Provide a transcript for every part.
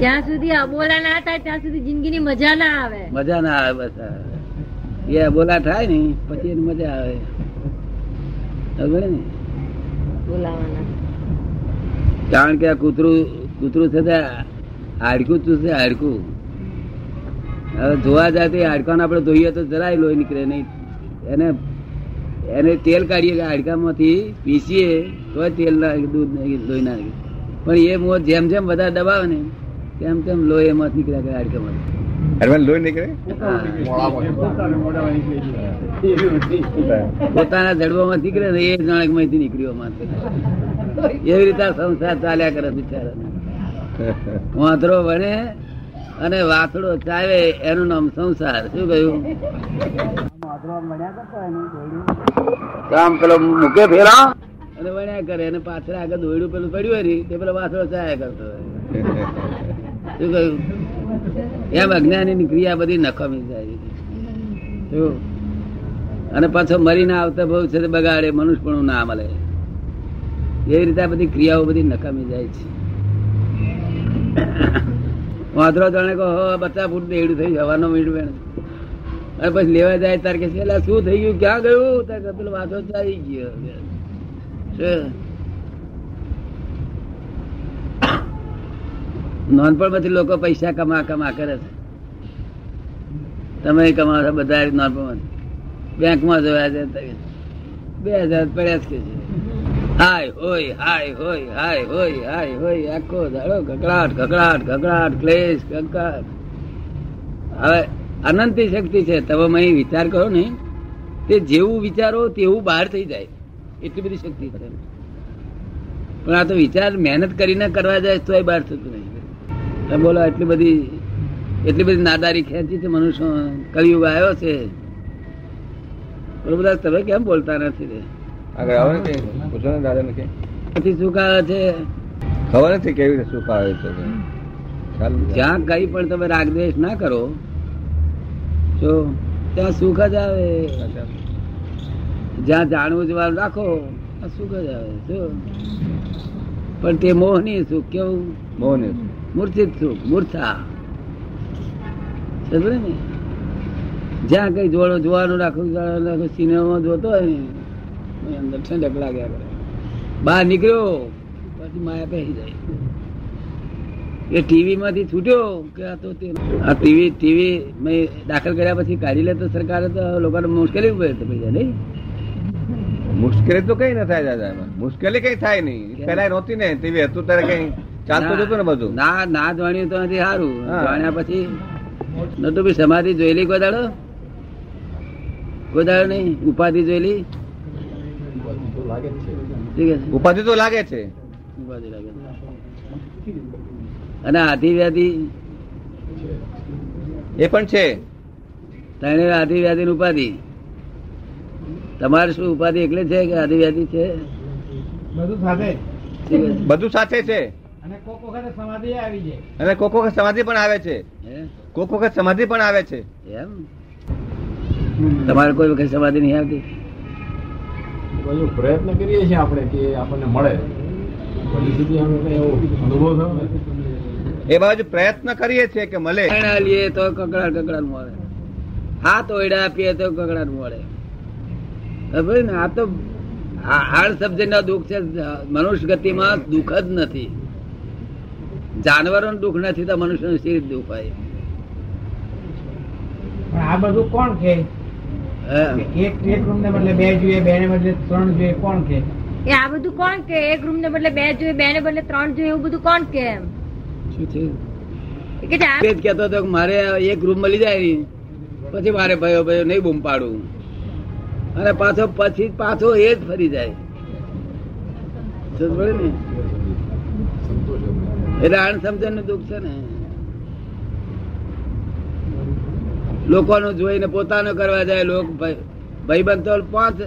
જ્યાં સુધી અબોલા ના થાય ત્યાં સુધી જિંદગીની મજા ના આવે. મજા ના આવે બસ એ અબોલા થાય ને પછી એની મજા આવે. ને? કારણ કે આ કૂતરું કૂતરું છે હાડકું ચૂસે હાડકું. હવે જોવા જાય તો હાડકાને આપણે ધોઈએ તો જરાય લોહી નીકળે નહીં. એને એને તેલ કાઢીએ હાડકામાંથી પીસીએ તો તેલ ના દૂધ નહીં લોહી ના પણ એ મોત જેમ જેમ બધા દબાવે ને તેમ કેમ લોહી એમાં નીકળ્યા કરે હાડકામાંથી અરવાન લોહી નીકળે? પોતાના નીકળે ને એ જણકમાંથી. નીકળ્યો એવી રીતે સંસાર ચાલ્યા કરે બિચારા વાંદરો વણે અને વાસડો ચાવે એનું નામ સંસાર. શું કહ્યું? કામ પેલો મૂકે ફેરા? અને વણ્યા કરે અને પાછળ આગળ દોયડું પેલું પડ્યું હોય તે પેલો વાસડો ચાયા કરતો હોય. શું કહ્યું એમ અજ્ઞાની ની ક્રિયા બધી નખમી જાય? અને પાછો મરીને આવતા બહુ છે બગાડે મનુષ્ય પણ ના મળે. એવી રીતે બધી ક્રિયાઓ બધી નકામી જાય છે. વાંદરો જાણે કહો બચ્ચા ફૂટ દેડું થઈ જવાનો મીંડ વેણ અને પછી લેવા જાય તાર કે શું થઈ ગયું? ક્યાં ગયું? તાર પેલો વાંધો ચાલી ગયો. નાનપણમાંથી લોકો પૈસા કમા કમા કરે છે. તમે કમાવો છો બધા નાનપણમાં બેંકમાં જોયા છે બે હજાર પડ્યા જ કે છે. હાય હોય હાય હોય હાય હોય હાય હોય, આખો દાડો કકડાટ કકડાટ કકડાટ ક્લેશ કકડાટ હવે અનંતી શક્તિ છે. તમે અહીં વિચાર કરો ને, તે જેવું વિચારો તેવું બહાર થઈ જાય. એટલી બધી શક્તિ છે. પણ આ તો વિચાર મહેનત કરીને કરવા જાય તો બહાર થતું નહીં બોલો એટલી બધી એટલી બધી નાદારી ખેંચી છે મનુષ્ય કલયુગ આવ્યો છે. પ્રભુદાસ તમે કેમ બોલતા નથી રે? આગળ આવે ને પૂછો શું આવે છે? ખબર નથી કેવી રીતે સુખ આવે છે. જ્યાં કઈ પણ તમે રાગદ્વેષ ના કરો જો ત્યાં સુખ જ આવે. જ્યાં જાણવું જવાનું રાખો સુખ જ આવે શું પણ તે મોહની સુખ કેવું? મોહની મૂર્છિત સુખ મૂર્છા સમજે ને? જ્યાં કઈ જોડો જોવાનું જોવાનું સિનેમામાં જોતો હોય ને અંદર ઠંડક લાગ્યા કરે બહાર નીકળ્યો પછી માયા પહેરી જાય. એ ટીવી માંથી છૂટ્યો કે આ તો આ ટીવી ટીવી મેં દાખલ કર્યા પછી કાઢી લે તો સરકારે તો લોકોને મુશ્કેલી ઊભી હતી જાય નહીં? મુશ્કેલી તો કઈ ન થાય દાદા મુશ્કેલી કઈ થાય નહીં. પેલા નહોતી ને ટીવી હતું ત્યારે કઈ. ચાલતું જતું ને બધું? ના ના જાણ્યું તો નથી સારું જાણ્યા પછી નતું બી સમાધિ જોયેલી કોઈ દાડો કોઈ દાડો નહીં ઉપાધિ જોયેલી ઉપાધિ તો લાગે છે. ઉપાધિ લાગે છે. અને આધી વ્યાધિ એ પણ છે. તને આધી વ્યાધિ ની ઉપાધિ. તમારે શું ઉપાધિ એટલે છે કે આધી વ્યાધિ છે? બધું સાથે. બધું સાથે છે. અને કોક વખતે સમાધિ આવી જાય. અને કોક વખત સમાધિ પણ આવે છે. કોક વખત સમાધિ પણ આવે છે. એમ? તમારે કોઈ વખત સમાધિ નહીં આવતી? પ્રયત્ન કરીએ છીએ આપણે કે આપણને મળે. એ બાજુ પ્રયત્ન કરીએ છીએ કે મળે. લઈએ તો કકડાટ કકડાટ મળે. હાથ ઓયડા આપીએ તો કકડાટ મળે. ને આ તો હાર્ડ હાડ સબ્જેક્ટ ના દુઃખ છે. મનુષ્ય ગતિમાં દુઃખ જ નથી. જાનવરો દુઃખ નથી તો મનુષ્ય શી દુઃખ હોય. આ બધું કોણ કે એક એક રૂમ ને બદલે બે જોઈએ બે ને બદલે ત્રણ જોઈએ કોણ કે એ આ બધું કોણ કે એક રૂમ ને બદલે બે જોઈએ બે ને બદલે ત્રણ જોઈએ એવું બધું કોણ કે એમ? શું હતો મારે એક રૂમ મળી જાય ને પછી મારે ભયો ભયો નહીં બૂમ પાડું. અને પાછો પછી પાછો એ જ ફરી જાય. ને? એટલે અણસમજણનું દુઃખ છે ને? લોકોનું જોઈને પોતાનું કરવા જાય, લોક ભાઈબંધ તો પાંચ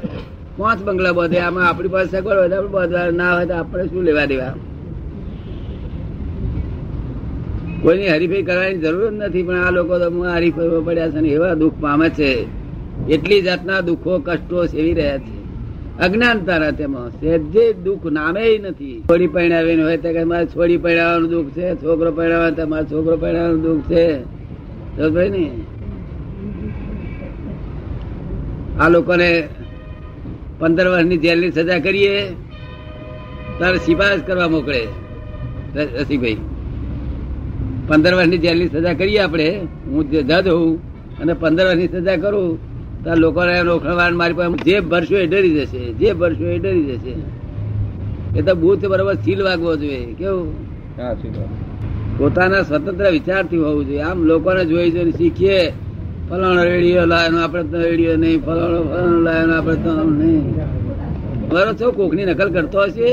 પાંચ બંગલા બધે. આમાં આપણી પાસે સગવડ હોય આપણે બધા ના હોય તો આપણે શું લેવા દેવા? કોઈની હરીફાઈ કરવાની જરૂર જ નથી, પણ આ લોકો તો હરીફાઈ પડ્યા છે ને એવા દુઃખ પામે છે. એટલી જાતના દુઃખો, કષ્ટો સેવી રહ્યા છે. અજ્ઞાનતા રહે તેમાં સહેજે દુઃખ નામે નથી. છોડી પરણાવીને હોય તો મારે છોડી પરણાવવાનું દુઃખ છે, છોકરો પરણાવે તો મારે છોકરો પરણાવવાનું દુઃખ છે. પડી ને? આ લોકોને પંદર વર્ષની જેલની સજા કરીએ, તારે સિફારસ કરવા મોકલે. રસીભાઈ પંદર વર્ષની જેલની સજા કરીએ આપણે. હું જજ હોઉં અને પંદર વર્ષની સજા કરું. તો લોકોને રોકડવાન મારી પાસે જે ભરશો એ ડરી જશે જે ભરશો એ ડરી જશે. એ તો બુથ બરોબર સીલ વાગવો જોઈએ કેવું? પોતાના સ્વતંત્ર વિચારથી હોવું જોઈએ. આમ લોકોને જોઈ જોઈને શીખીએ ફલાણો રેડિયો લાયનો આપણે તો રેડિયો નહીં ફલાણો ફલાણો લાયનો આપણે તો આમ નહીં. બરો છો કોકની નકલ કરતો હશે?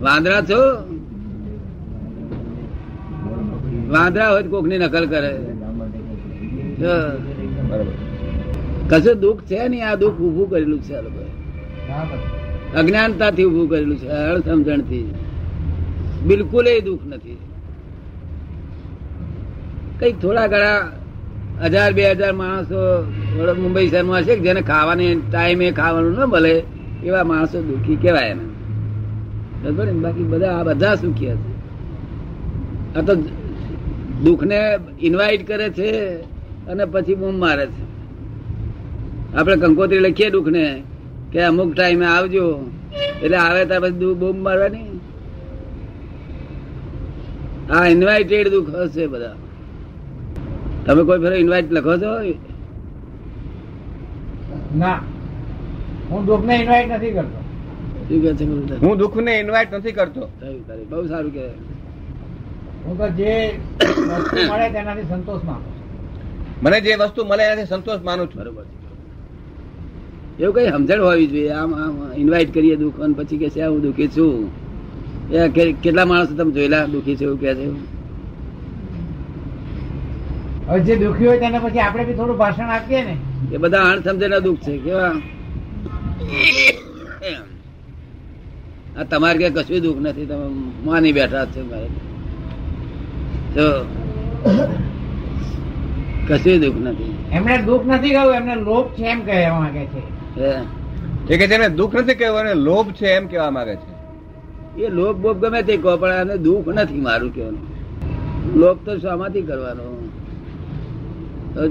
વાંદરા છો? વાંદરા હોય કોકની નકલ કરે. બરોબર. કશું દુઃખ છે નહીં, આ દુઃખ ઉભું કરેલું છે આ લોકોએ. અજ્ઞાનતાથી ઉભું કરેલું છે, અણસમજણથી. બિલકુલ એ દુઃખ નથી. કઈ થોડા ઘણા હજાર, બે હજાર માણસો મુંબઈ શહેરમાં છે જેને ખાવાની ટાઈમે ખાવાનું ન મળે, એવા માણસો દુઃખી કહેવાય એને. બરાબર? બાકી બધા આ બધા સુખી હશે. આ તો દુઃખને ઇન્વાઇટ કરે છે અને પછી બૂમ મારે છે. આપણે કંકોત્રી લખીએ દુઃખને કે અમુક ટાઈમે આવજો. એટલે આવે ત્યાં પછી દુ- બૂમ મારવાની. હા ઇન્વાઇટેડ દુઃખ હશે બધા. તમે કોઈ ફેરો ઇન્વાઇટ લખો છો? ના. હું દુઃખને ઇન્વાઇટ નથી કરતો. હું દુઃખ છે હું દુઃખને ઇન્વાઇટ નથી કરતો. બહુ સારું કે. હું તો જે વસ્તુ મળે તેનાથી સંતોષ માનું મને જે વસ્તુ મળે એનાથી સંતોષ માનું છું. બરોબર છે. એવું કઈ સમજણ હોવી જોઈએ? આમ આમ ઇન્વાઇટ કરીએ દુઃખ અને પછી કે છે હું દુઃખી છું. એ કેટલા માણસો તમે જોયેલા દુઃખી છે એવું કે છે? હવે જે દુઃખી હોય તેને પછી આપણે બી થોડું ભાષણ આપીએ ને. એ બધા અણસમજણના દુઃખ છે કેવા? આ તમારે કે કશું દુઃખ નથી તમે માની બેઠા છે મારે તો કશું દુઃખ નથી. એમને દુઃખ નથી કહ્યું એમને લોભ છે એમ કહેવા માંગે છે. એ કે છે દુઃખ નથી કહેવું એને લોભ છે એમ કહેવા માંગે છે. એ લોભ બોભ ગમે તે કહો પણ આને દુઃખ નથી મારું કહેવાનું. લોભ તો શામાંથી કરવાનો?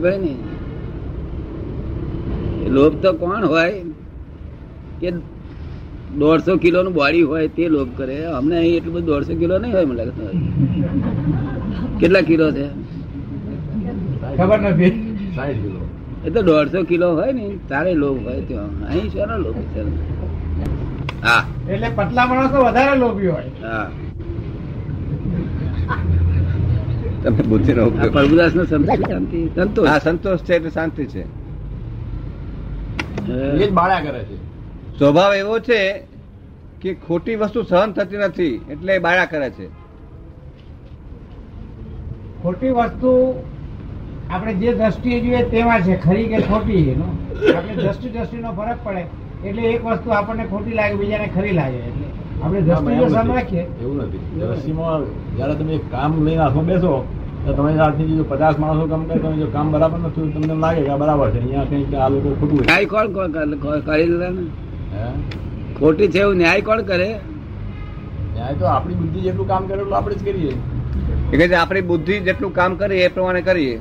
ભાઈ ને? લોભ તો કોણ હોય? કે દોઢસો કિલો નું બોડી હોય તે લોભ કરે? અમને અહીં એટલું બધું દોઢસો કિલો નહીં હોય મને લાગે કેટલા કિલો છે? ખબર નથી. સાઈઠ કિલો. એ તો દોઢસો કિલો હોય ને તારે લોભ હોય ત્યાં. અહીં શેનો લોભ છે? હા. એટલે પતલા માણસો વધારે લોભી હોય. હા. તમે બુદ્ધિનો આ પ્રભુદાસ નો શાંતિ. સંતોષ. હા સંતોષ છે એટલે શાંતિ છે. એ બાળા કરે છે. સ્વભાવ એવો છે કે ખોટી વસ્તુ સહન થતી નથી એટલે બાળા કરે છે. ખોટી વસ્તુ આપણે જે દ્રષ્ટિએ જોઈએ તેમાં છે ખરી કે ખોટી એનો? આપણે દ્રષ્ટિ દ્રષ્ટિનો ફરક પડે. એટલે એક વસ્તુ આપણને ખોટી લાગે બીજાને ખરી લાગે. એટલે આપણે દ્રષ્ટિ સામે રાખીએ. એવું નથી. દ્રષ્ટિમાં જયારે તમે એક કામ લઈને હાથમાં બેસો તો તમે આજથી જો પચાસ માણસો કામ કરે તમે જો કામ બરાબર નથી તમને લાગે કે આ બરાબર છે. અહીંયા કંઈક આ લોકો ખોટું ન્યાય કોણ કોણ કરે? કરી લે? ખોટી છે એવું ન્યાય કોણ કરે? ન્યાય તો આપણી બુદ્ધિ જેટલું કામ કરે એટલું આપણે જ કરીએ. એ કે છે આપણી બુદ્ધિ જેટલું કામ કરીએ એ પ્રમાણે કરીએ.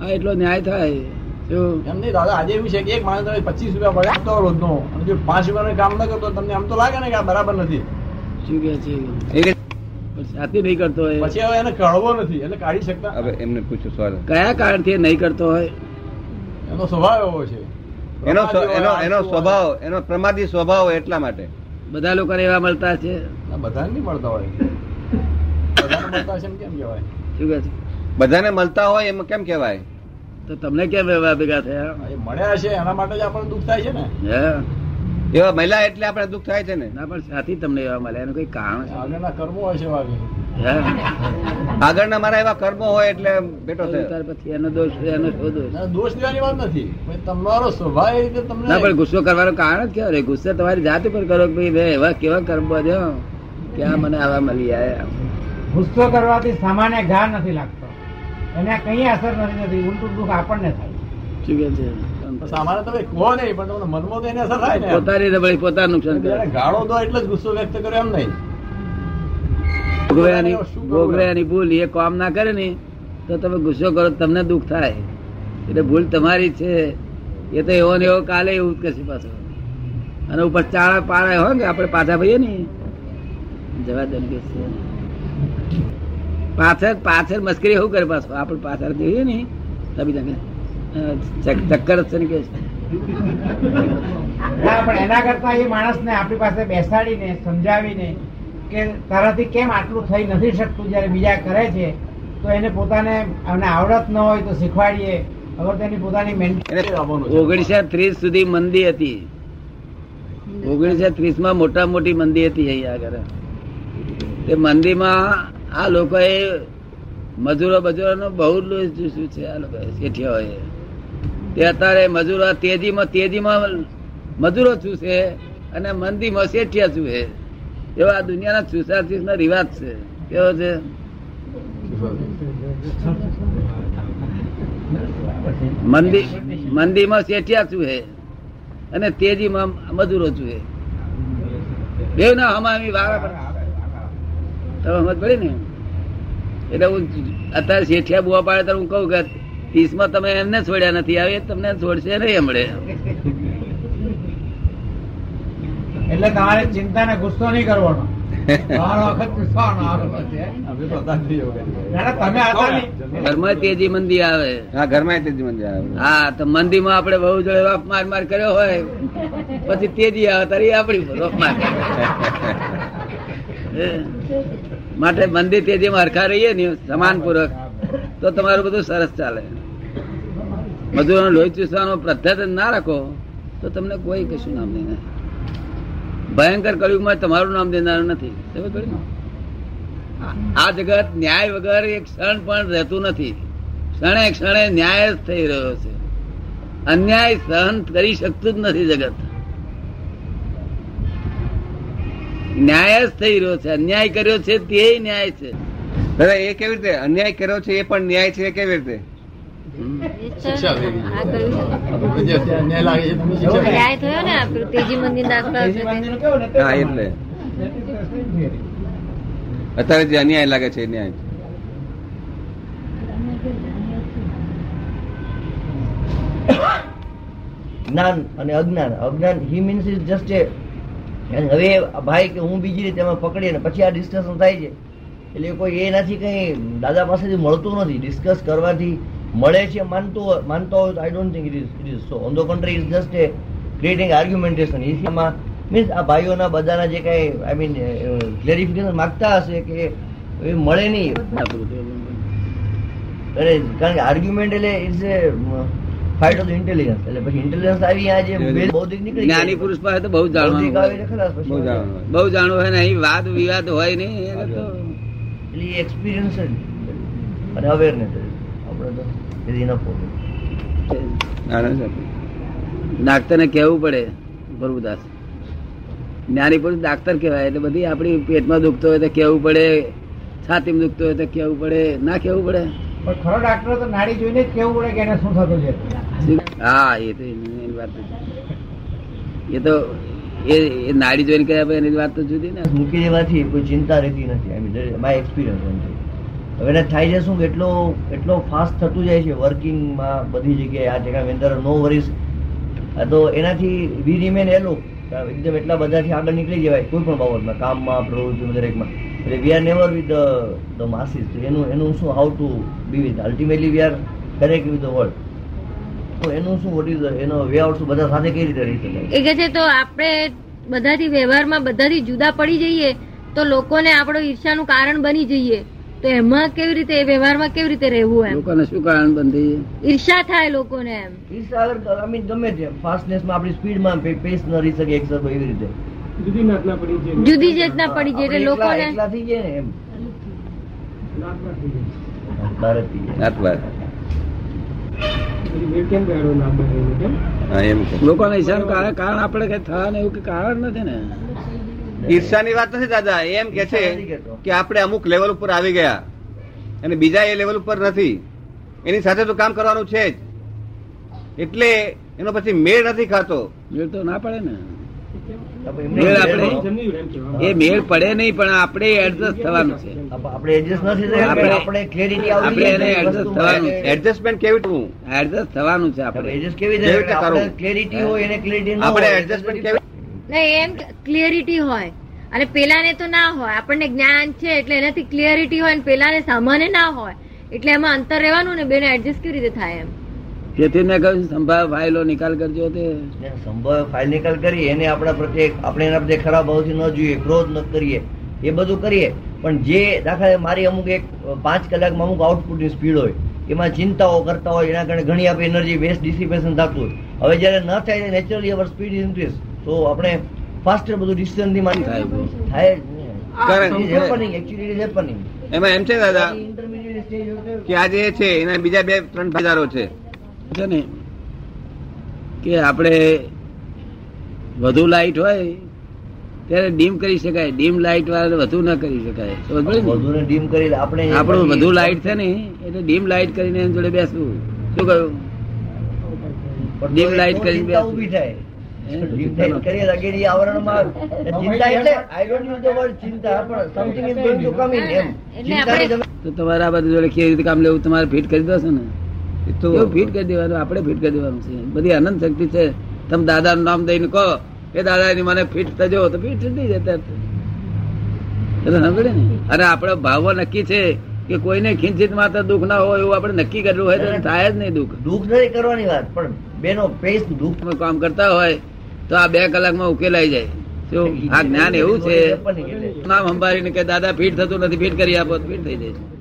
હા એટલો ન્યાય થાય. શું એમ નહીં દાદા આજે એવું છે કે એક માણસ તમે પચીસ રૂપિયા પગાર આપતો રોજનો અને જો પાંચ રૂપિયાનું કામ ન કરતો તમને આમ તો લાગે ને કે આ બરાબર નથી. શું કે છે? સાથી નહીં કરતો હોય. પછી હવે એને કાઢવો નથી એટલે કાઢી શકતા. હવે એમને પૂછો સવાલ. કયા કારણથી એ નહીં કરતો હોય? એનો સ્વભાવ એવો છે. એનો એનો એનો સ્વભાવ એનો પ્રમાદી સ્વભાવ એટલા માટે. બધા લોકોને એવા મળતા છે? બધાને નહીં મળતા હોય. બધાને મળતા છે કેમ કહેવાય? શું કે છે? બધાને મળતા હોય એમાં કેમ કહેવાય? તો તમને કેમ એવા ભેગા થયા? મળ્યા છે એના માટે જ આપણને દુઃખ થાય છે ને. હે? એવા મહિલા એટલે આપણે દુઃખ થાય છે ને? ના પણ સાથી તમને એવા મળ્યા એનું કઈ કારણ છે? આગળના કર્મો હશે વાગે. આગળના મારા એવા કર્મો હોય એટલે બેટો થયો. ત્યાર પછી એનો દોષ એનો શું દોષ? દોષ દેવાની વાત નથી. તમારો સ્વભાવ રીતે તમને ના પણ ગુસ્સો કરવાનો કારણ જ કેવો રે? ગુસ્સે તમારી જાત ઉપર કરો કે ભાઈ ભાઈ એવા કેવા કર્મો છે ક્યાં મને આવા મળી આયા? ગુસ્સો કરવાથી સામાન્ય ઘા નથી લાગતો. એને કઈ અસર નથી થતી ઉલટું દુઃખ આપણને થાય. છે? સામાન્ય તમે કહો નહીં પણ તમને મનમાં તો એની અસર થાય ને પોતાની નબળી પોતાનું નુકસાન કરે. ગાળો દો એટલે જ ગુસ્સો વ્યક્ત કર્યો એમ નહીં. ભોગવ્યાની ભોગવ્યાની ભૂલ એ કામ ના કરે ને તો તમે ગુસ્સો કરો તમને દુઃખ થાય. એટલે ભૂલ તમારી છે. એ તો એવો ને એવો કાલે એવું જ કરશે પાછો. અને ઉપર ચાળા પાળા હોય ને આપણે પાછા ભાઈએ ને જવા દે. પાછળ પાછળ મસ્કરી એવું કરે પાછો. આપણે પાછળ જોઈએ ને તબી ચક- ચક્કર છે ને કે. પણ એના કરતા એ માણસને આપણી પાસે બેસાડીને સમજાવીને કે તારાથી કેમ આટલું થઈ નથી શકતું જયારે બીજા કરે છે તો એને પોતાને આવડત ન હોય તો શીખવાડીએ. અગર તેની પોતાની ઓગણીસો ત્રીસ સુધી મંદી હતી. ઓગણીસો ત્રીસમાં મોટા મોટી મંદી હતી અહીંયા આગળ. તે મંદીમાં આ લોકોએ મજૂરો બજૂરો બહુ લોહી છે, આ લોકો શેઠિયાઓએ. તે અત્યારે મજૂરો તેજીમાં તેજીમાં મજૂરો ચૂસે અને મંદીમાં શેઠિયા ચૂસે એવા આ દુનિયાના ચૂસા નો રિવાજ છે. કેવો છે? મંદી, મંદીમાં શેઠિયા ચૂહે અને તેજીમાં મજૂરો ચૂહે. બેવ ના હમામી પર તમે સમજ પડી ને? એટલે હું અત્યારે શેઠિયા બુવા પાડે તો હું કહું કે ત્રીસમાં તમે એમને છોડ્યા નથી આવે એ તમને છોડશે નહીં હમણે. એટલે તમારે ચિંતા ને ગુસ્સો નહીં કરવાનો. આવે તો મંદી આવે. હા ઘરમાં તેજી મંદિર આવે. હા તો મંદીમાં આપણે બહુ જોડે વાપ માર માર કર્યો હોય પછી તેજી આવે તારી આપડી વાપ માર. હે. માટે મંદિર તેજીમાં હરખા રહીએ ને સમાનપૂર્વક તો તમારું બધું સરસ ચાલે. મજૂરોનો લોહી ચૂસવાનો પદ્ધત ના રાખો, તો તમને કોઈ કશું નામ નહીં ભયંકર કળિયુગમાં તમારું નામ દેનારું નથી. આ જગત ન્યાય વગર એક ક્ષણ પણ રહેતું નથી. ક્ષણે ક્ષણે ન્યાય જ થઈ રહ્યો છે. અન્યાય સહન કરી શકતું જ નથી જગત. ન્યાય જ થઈ રહ્યો છે. અન્યાય કર્યો છે તે ન્યાય છે. દાદા એ કેવી રીતે? અન્યાય કર્યો છે એ પણ ન્યાય છે કેવી રીતે? અત્યારે જે અન્યાય લાગે છે ન્યાય. જ્ઞાન અને અજ્ઞાન. અજ્ઞાન he means is just a હવે ભાઈ કે હું બીજી રીતે એમાં પકડી અને પછી આ ડિસ્કશન થાય છે. એટલે કોઈ એ નથી કંઈ દાદા પાસેથી મળતું નથી. ડિસ્કસ કરવાથી મળે છે માનતો માનતો હોય તો I don't think it is it is so on the country is just a creating argumentation એમાં મીન્સ આ ભાઈઓના બધાના જે કાંઈ આઈ મીન ક્લેરિફિકેશન માગતા હશે કે એ મળે નહીં. અરે કારણ કે આર્ગ્યુમેન્ટ એટલે is a fight of intelligence એટલે પછી ઇન્ટેલિજન્સ આવી આ જે બૌદ્ધિક નીકળી જ્ઞાની પુરુષ પાસે તો બહુ જાણવાનું. બહુ જાણવું હોય ને અહીં વાદ વિવાદ હોય નહીં એને તો એટલે એક્સપિરિયન્સ જ અને અવેરનેસ આપણે તો ઇઝ ઇનફ આનંદ છે. ડાક્ટર ને કેવું પડે પ્રભુદાસ. જ્ઞાની પુરુષ ડાક્ટર કહેવાય એટલે બધી આપણી પેટમાં દુખતો હોય તો કેવું પડે છાતીમાં દુખતો હોય તો કેવું પડે ના કેવું પડે. પણ ખરો ડાક્ટર તો નાડી જોઈને જ કેવું પડે કે એને શું થતું છે? હા એ તો એની વાત એ તો એ નાડી જોઈને કહે પછી એની વાત તો જુદી ને. મૂકી દેવાથી કોઈ ચિંતા રહેતી નથી. આઈ મીન માય એક્સપિરિયન્સ હવે એને થાય છે શું? કે એટલો એટલો ફાસ્ટ થતું જાય છે વર્કિંગમાં બધી જગ્યાએ. આ જગ્યા અંદર નો વરીસ તો એનાથી વી રિમેન એલો એકદમ એટલા બધાથી આગળ નીકળી જવાય. કોઈ પણ બાબતમાં કામમાં પ્રવૃત્તિ દરેકમાં. એટલે we are never with the masses એનું એનું શું how to be with ultimately we are connect with the world તો એનું શું વોટ ઇઝ એનો વે આઉટ શું બધા સાથે કઈ રીતે રહી શકાય એ કે છે તો આપણે બધાથી વ્યવહારમાં બધાથી જુદા પડી જઈએ તો લોકોને આપણો ઈર્ષાનું કારણ બની જઈએ. તો એમાં કેવી રીતે એ વ્યવહારમાં કેવી રીતે રહેવું એમ? લોકોને શું કારણ બંધી ઈર્ષા થાય લોકોને એમ. ઈર્ષા અગર ગમે તે ફાસ્ટનેસમાં આપણી સ્પીડમાં પેસ ન રહી શકે એક એવી રીતે. જુદી ચેતના પડી છે. એટલે લોકોને એકલા થઈ ને એમ. થઈ કારણ આપડે કઈ થવા એવું કે કારણ નથી ને? ઈર્ષાની વાત નથી દાદા એમ કે છે. કે આપણે અમુક લેવલ ઉપર આવી ગયા અને બીજા એ લેવલ ઉપર નથી. એની સાથે તો કામ કરવાનું છે જ. એટલે એનો પછી મેળ નથી ખાતો. મેળ તો ના પડે ને. મેળ આપણે એ મેળ પડે નહીં પણ આપણે એડજસ્ટ થવાનું છે. આપણે એડજસ્ટ નથી આપણે- આપણે ક્લેરિટી આવતી આપણે એને એડજસ્ટ થવાનું છે. એડજસ્ટમેન્ટ કેવી એડજસ્ટ થવાનું છે આપણે. એડજસ્ટ કેવી રીતે ક્લેરિટી હોય? એને ક્લેરિટી ન આપણે એડજસ્ટમેન્ટ કેવી નહીં એમ ક્લિયરિટી હોય. અને પેલાને તો ના હોય. આપણને જ્ઞાન છે એટલે એનાથી ક્લિયરિટી હોય અને પેલાને સામાન્ય ના હોય. એટલે એમાં અંતર રહેવાનું ને બેને એડજસ્ટ કેવી રીતે થાય એમ? તેથી મેં કહ્યું સંભાવ ફાઇલો નિકાલ કરજો તે. સંભાવ ફાઇલ નિકાલ કરી એને આપણા પ્રત્યે આપણે એના પ્રત્યે ખરાબ ભાવથી ન જોઈએ ક્રોધ ન કરીએ. એ બધું કરીએ. પણ જે દાખલા મારી અમુક એક પાંચ કલાકમાં અમુક આઉટપુટની સ્પીડ હોય એમાં ચિંતાઓ કરતા હોય એના કારણે ઘણી આપણી એનર્જી વેસ્ટ ડિસિપેશન થતું હોય. હવે જ્યારે ન થાય નેચરલી અવર સ્પીડ ઇન્ક્રીઝ તો આપણે ફાસ્ટર બધું ડિસિઝનથી માની થાય થાય એમાં એમ છે દાદા કે આજે છે એના બીજા બે ત્રણ ફાયદારો છે. છે ને? કે આપણે વધુ લાઈટ હોય ત્યારે ડીમ કરી શકાય. ડીમ લાઈટ વાળા વધુ ન કરી શકાય. ડીમ કરી આપણે આપણું વધુ લાઈટ છે ને એટલે ડીમ લાઈટ કરીને એની જોડે બેસવું. શું કહ્યું? ડીમ તો લાઈટ કરીને બેસવું. ઊભી થાય. તમારે આ બધું જોડે કેવી રીતે કામ લેવું? તમારે ફિટ કરી દો ને. તો કરી દેવાનું આપણે ફિટ કરી દેવાનું છે બધી અનંત શક્તિ છે તમે દાદાનું નામ દઈને કહો કે દાદાની મને ફીટ થજો તો ફીટ થઈ જતા એટલે સાંભળે ને અને આપણો ભાવ નક્કી છે કે કોઈને ખીંચિત માત્ર દુઃખ ના હોય એવું આપણે નક્કી કરેલું હોય તો થાય જ નહીં દુઃખ દુઃખ નથી કરવાની વાત પણ બેનો પેસ દુઃખ કામ કરતા હોય તો આ બે કલાકમાં ઉકેલાઈ જાય શું આ જ્ઞાન એવું છે નામ સંભાળીને કે દાદા ફીટ થતું નથી ફીટ કરી આપો ફીટ થઈ જાય છે